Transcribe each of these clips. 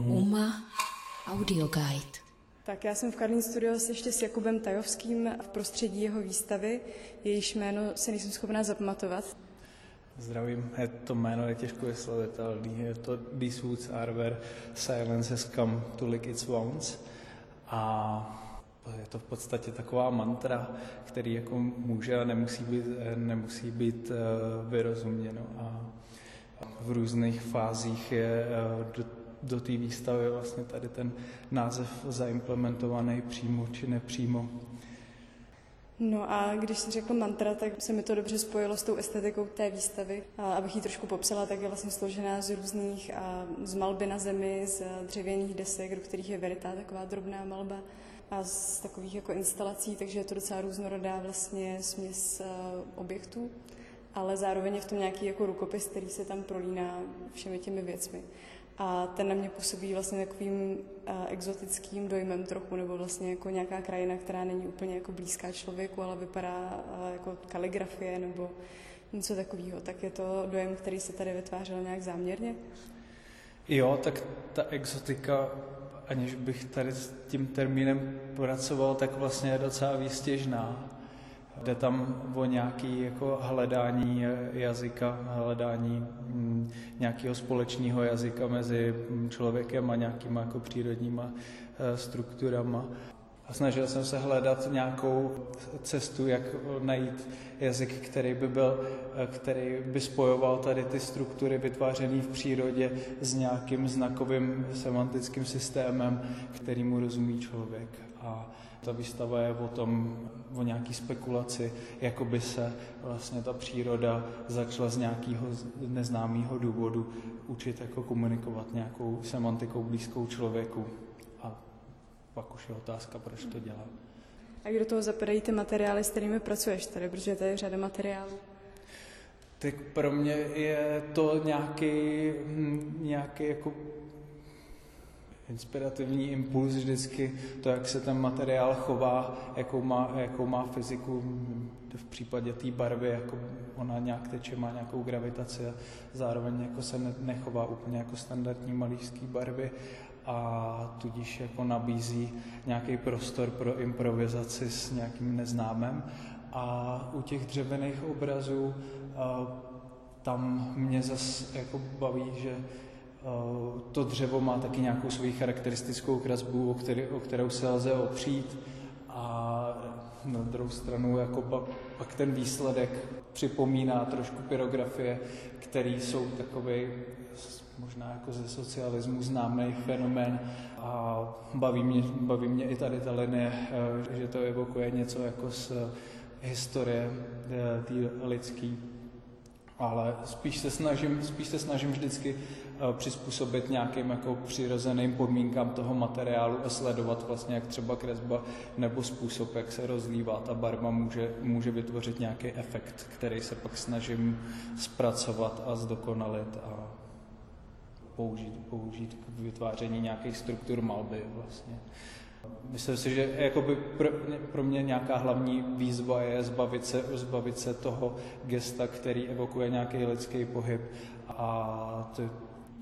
UMA Audio Guide. Tak já jsem v Karlín Studio ještě s Jakubem Tajovským v prostředí jeho výstavy. Jejíž jméno si nejsem schopná zapamatovat. Zdravím, je to jméno je těžko vyslovitelný. Je to These woods are where silence has come to lick its wounds. A je to v podstatě taková mantra, který jako může a nemusí být, nemusí být eh, vyrozuměno. A v různých fázích je eh, do, té výstavy vlastně tady ten název zaimplementovaný přímo či nepřímo. No a když jsi řekl mantra, tak se mi to dobře spojilo s tou estetikou té výstavy. A abych ji trošku popsala, tak je vlastně složená z různých a z malby na zemi, z dřevěných desek, do kterých je veritá taková drobná malba a z takových jako instalací, takže je to docela různorodá vlastně směs objektů, ale zároveň je v tom nějaký jako rukopis, který se tam prolíná všemi těmi věcmi. A ten na mě působí vlastně takovým uh, exotickým dojmem trochu, nebo vlastně jako nějaká krajina, která není úplně jako blízká člověku, ale vypadá uh, jako kaligrafie nebo něco takového. Tak je to dojem, který se tady vytvářel nějak záměrně? Jo, tak ta exotika, aniž bych tady s tím termínem pracoval, tak vlastně je docela výstěžná. Jde tam o nějaké jako hledání jazyka, hledání mm, nějakého společného jazyka mezi člověkem a nějakýma jako přírodníma eh, strukturama. A snažil jsem se hledat nějakou cestu, jak najít jazyk, který by, byl, eh, který by spojoval tady ty struktury vytvářené v přírodě s nějakým znakovým semantickým systémem, který mu rozumí člověk. A ta výstava je o tom, o nějaký spekulaci, jako by se vlastně ta příroda začala z nějakého neznámého důvodu učit jako komunikovat nějakou semantikou blízkou člověku. A pak už je otázka, proč to dělá. A kdo toho zapadají ty materiály, s kterými pracuješ tady, protože tady je řada materiálů? Tak pro mě je to nějaký, hm, nějaký jako inspirativní impuls vždycky, to, jak se ten materiál chová, jakou má, jakou má fyziku, v případě té barvy, jako ona nějak teče, má nějakou gravitaci a zároveň jako se nechová úplně jako standardní malířský barvy a tudíž jako nabízí nějaký prostor pro improvizaci s nějakým neznámem. A u těch dřevěných obrazů tam mě zase jako baví, že Eh, to dřevo má taky nějakou svoji charakteristickou kresbu, o, který, o kterou se lze opřít. A na druhou stranu jako pak, pak ten výsledek připomíná trošku pyrografie, který jsou takový možná jako ze socialismu známý fenomén. A baví mě, baví mě i tady ta linie, eh, že to evokuje něco jako z historie eh, té lidské ale spíš se snažím, spíš se snažím vždycky Eh, přizpůsobit nějakým jako přirozeným podmínkám toho materiálu a sledovat vlastně, jak třeba kresba nebo způsob, jak se rozlívá ta barva, může, může vytvořit nějaký efekt, který se pak snažím zpracovat a zdokonalit a použít, použít k vytváření nějakých struktur malby vlastně. Myslím si, že jakoby pro, pro mě nějaká hlavní výzva je zbavit se, zbavit se toho gesta, který evokuje nějaký lidský pohyb a to,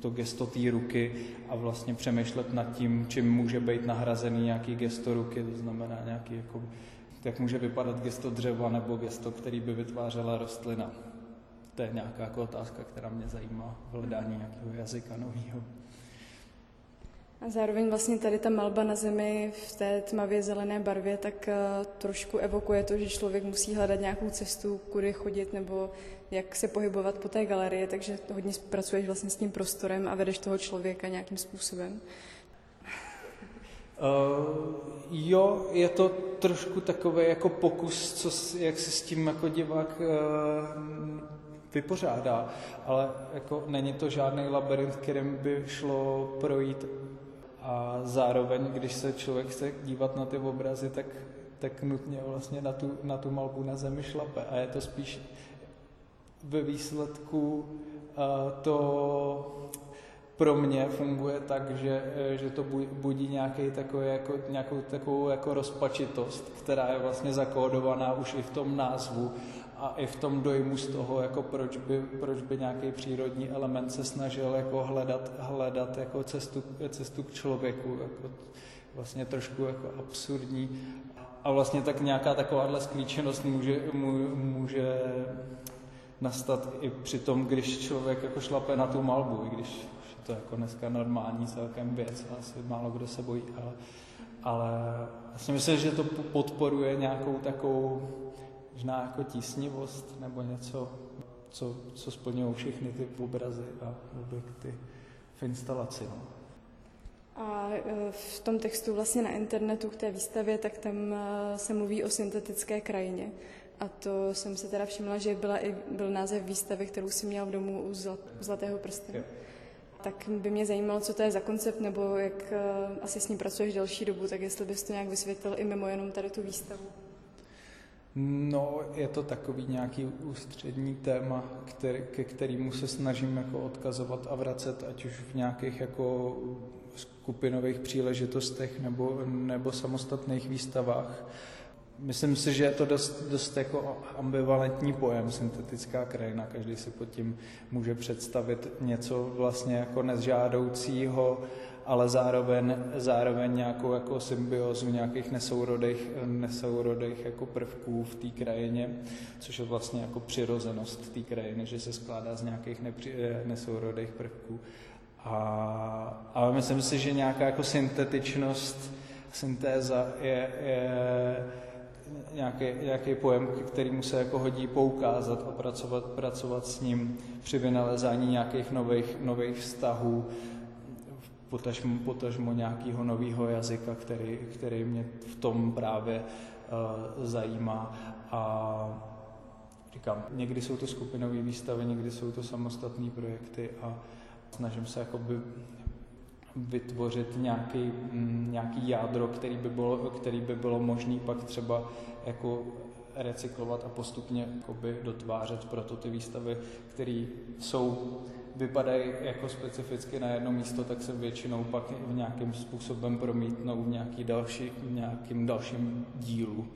to gesto té ruky a vlastně přemýšlet nad tím, čím může být nahrazený nějaký gesto ruky, to znamená nějaký, jako, jak může vypadat gesto dřeva nebo gesto, který by vytvářela rostlina. To je nějaká jako otázka, která mě zajímá v hledání nějakého jazyka nového. A zároveň vlastně tady ta malba na zemi v té tmavě zelené barvě tak uh, trošku evokuje to, že člověk musí hledat nějakou cestu, kudy chodit nebo jak se pohybovat po té galerii, takže hodně pracuješ vlastně s tím prostorem a vedeš toho člověka nějakým způsobem. Uh, jo, je to trošku takový jako pokus, co, jak se s tím jako divák uh, vypořádá, ale jako není to žádný labirint, kterým by šlo projít a zároveň, když se člověk chce dívat na ty obrazy, tak, tak nutně vlastně na tu, na tu malbu na zemi šlape. A je to spíš ve výsledku to pro mě funguje tak, že, že to budí nějaký takový, jako, nějakou takovou jako rozpačitost, která je vlastně zakódovaná už i v tom názvu a i v tom dojmu z toho, jako proč by, proč by nějaký přírodní element se snažil jako hledat, hledat jako cestu, cestu k člověku, jako vlastně trošku jako absurdní. A vlastně tak nějaká takováhle sklíčenost může, může nastat i při tom, když člověk jako šlape na tu malbu, i když je to jako dneska normální celkem věc, asi málo kdo se bojí, ale, ale vlastně myslím, že to podporuje nějakou takovou možná jako tísnivost nebo něco, co, co splňují všechny ty obrazy a objekty v instalaci. No. A e, v tom textu vlastně na internetu k té výstavě, tak tam e, se mluví o syntetické krajině. A to jsem se teda všimla, že byla i, byl název výstavy, kterou si měl v domu u Zlatého prstenu. Yeah. Tak by mě zajímalo, co to je za koncept, nebo jak e, asi s ním pracuješ delší dobu, tak jestli bys to nějak vysvětlil i mimo jenom tady tu výstavu. No, je to takový nějaký ústřední téma, který, ke kterému se snažím jako odkazovat a vracet, ať už v nějakých jako skupinových příležitostech nebo, nebo samostatných výstavách. Myslím si, že je to dost, dost jako ambivalentní pojem, syntetická krajina. Každý si pod tím může představit něco vlastně jako nezžádoucího, ale zároveň, zároveň nějakou jako symbiozu nějakých nesourodých, nesourodých jako prvků v té krajině, což je vlastně jako přirozenost té krajiny, že se skládá z nějakých nepři, nesourodých prvků. A, ale myslím si, že nějaká jako syntetičnost, syntéza je, je nějaký, nějaký pojem, kterýmu se jako hodí poukázat a pracovat, pracovat s ním při vynalezání nějakých nových, nových vztahů, potažmo, potažmo nějakého nového jazyka, který, který mě v tom právě uh, zajímá. A říkám, někdy jsou to skupinové výstavy, někdy jsou to samostatné projekty a snažím se jakoby vytvořit nějaký, mm, nějaký jádro, který by bylo, který by bylo možné pak třeba jako recyklovat a postupně jakoby dotvářet. Proto ty výstavy, které jsou vypadají jako specificky na jedno místo, tak se většinou pak v nějakým způsobem promítnou v nějaký další, v nějakým dalším dílu.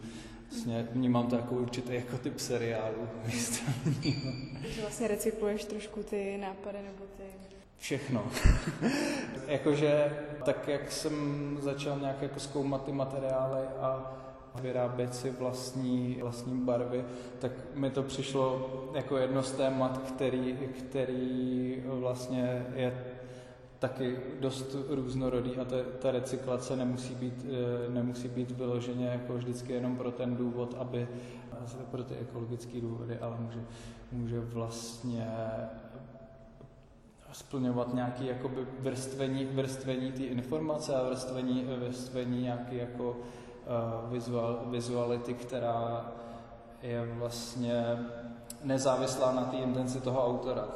Vlastně vnímám to jako určitý jako typ seriálu Že vlastně recykluješ trošku ty nápady nebo ty... Všechno. Jakože tak, jak jsem začal nějak jako zkoumat ty materiály a vyrábět si vlastní, vlastní barvy, tak mi to přišlo jako jedno z témat, který, který vlastně je taky dost různorodý a ta, ta recyklace nemusí být, eh, nemusí být vyloženě jako vždycky jenom pro ten důvod, aby pro ty ekologické důvody, ale může, může vlastně splňovat nějaké jakoby vrstvení, vrstvení té informace a vrstvení, vrstvení nějaký jako Eh, vizual, vizuality, která je vlastně nezávislá na té intenci toho autora.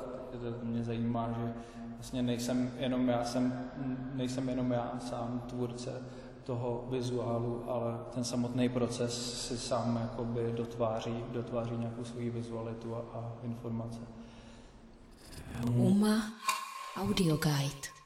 Mě zajímá, že vlastně nejsem jenom já, jsem, nejsem jenom já sám tvůrce toho vizuálu, ale ten samotný proces si sám jakoby dotváří, dotváří nějakou svoji vizualitu a, a informace. Uma Audio Guide